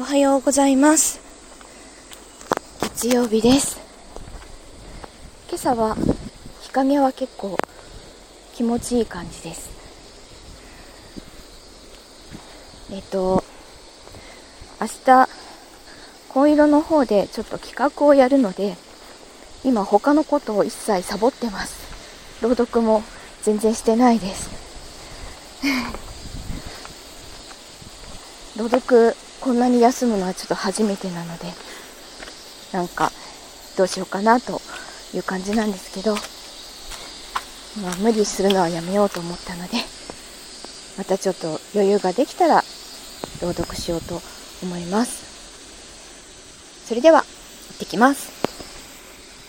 おはようございます。月曜日です。今朝は日陰は結構気持ちいい感じです。えっと明日紺色の方でちょっと企画をやるので今他のことを一切サボってます。朗読も全然してないです。朗読こんなに休むのはちょっと初めてなのでなんかどうしようかなという感じなんですけど、まあ、無理するのはやめようと思ったのでまたちょっと余裕ができたら朗読しようと思います。それでは行ってきます。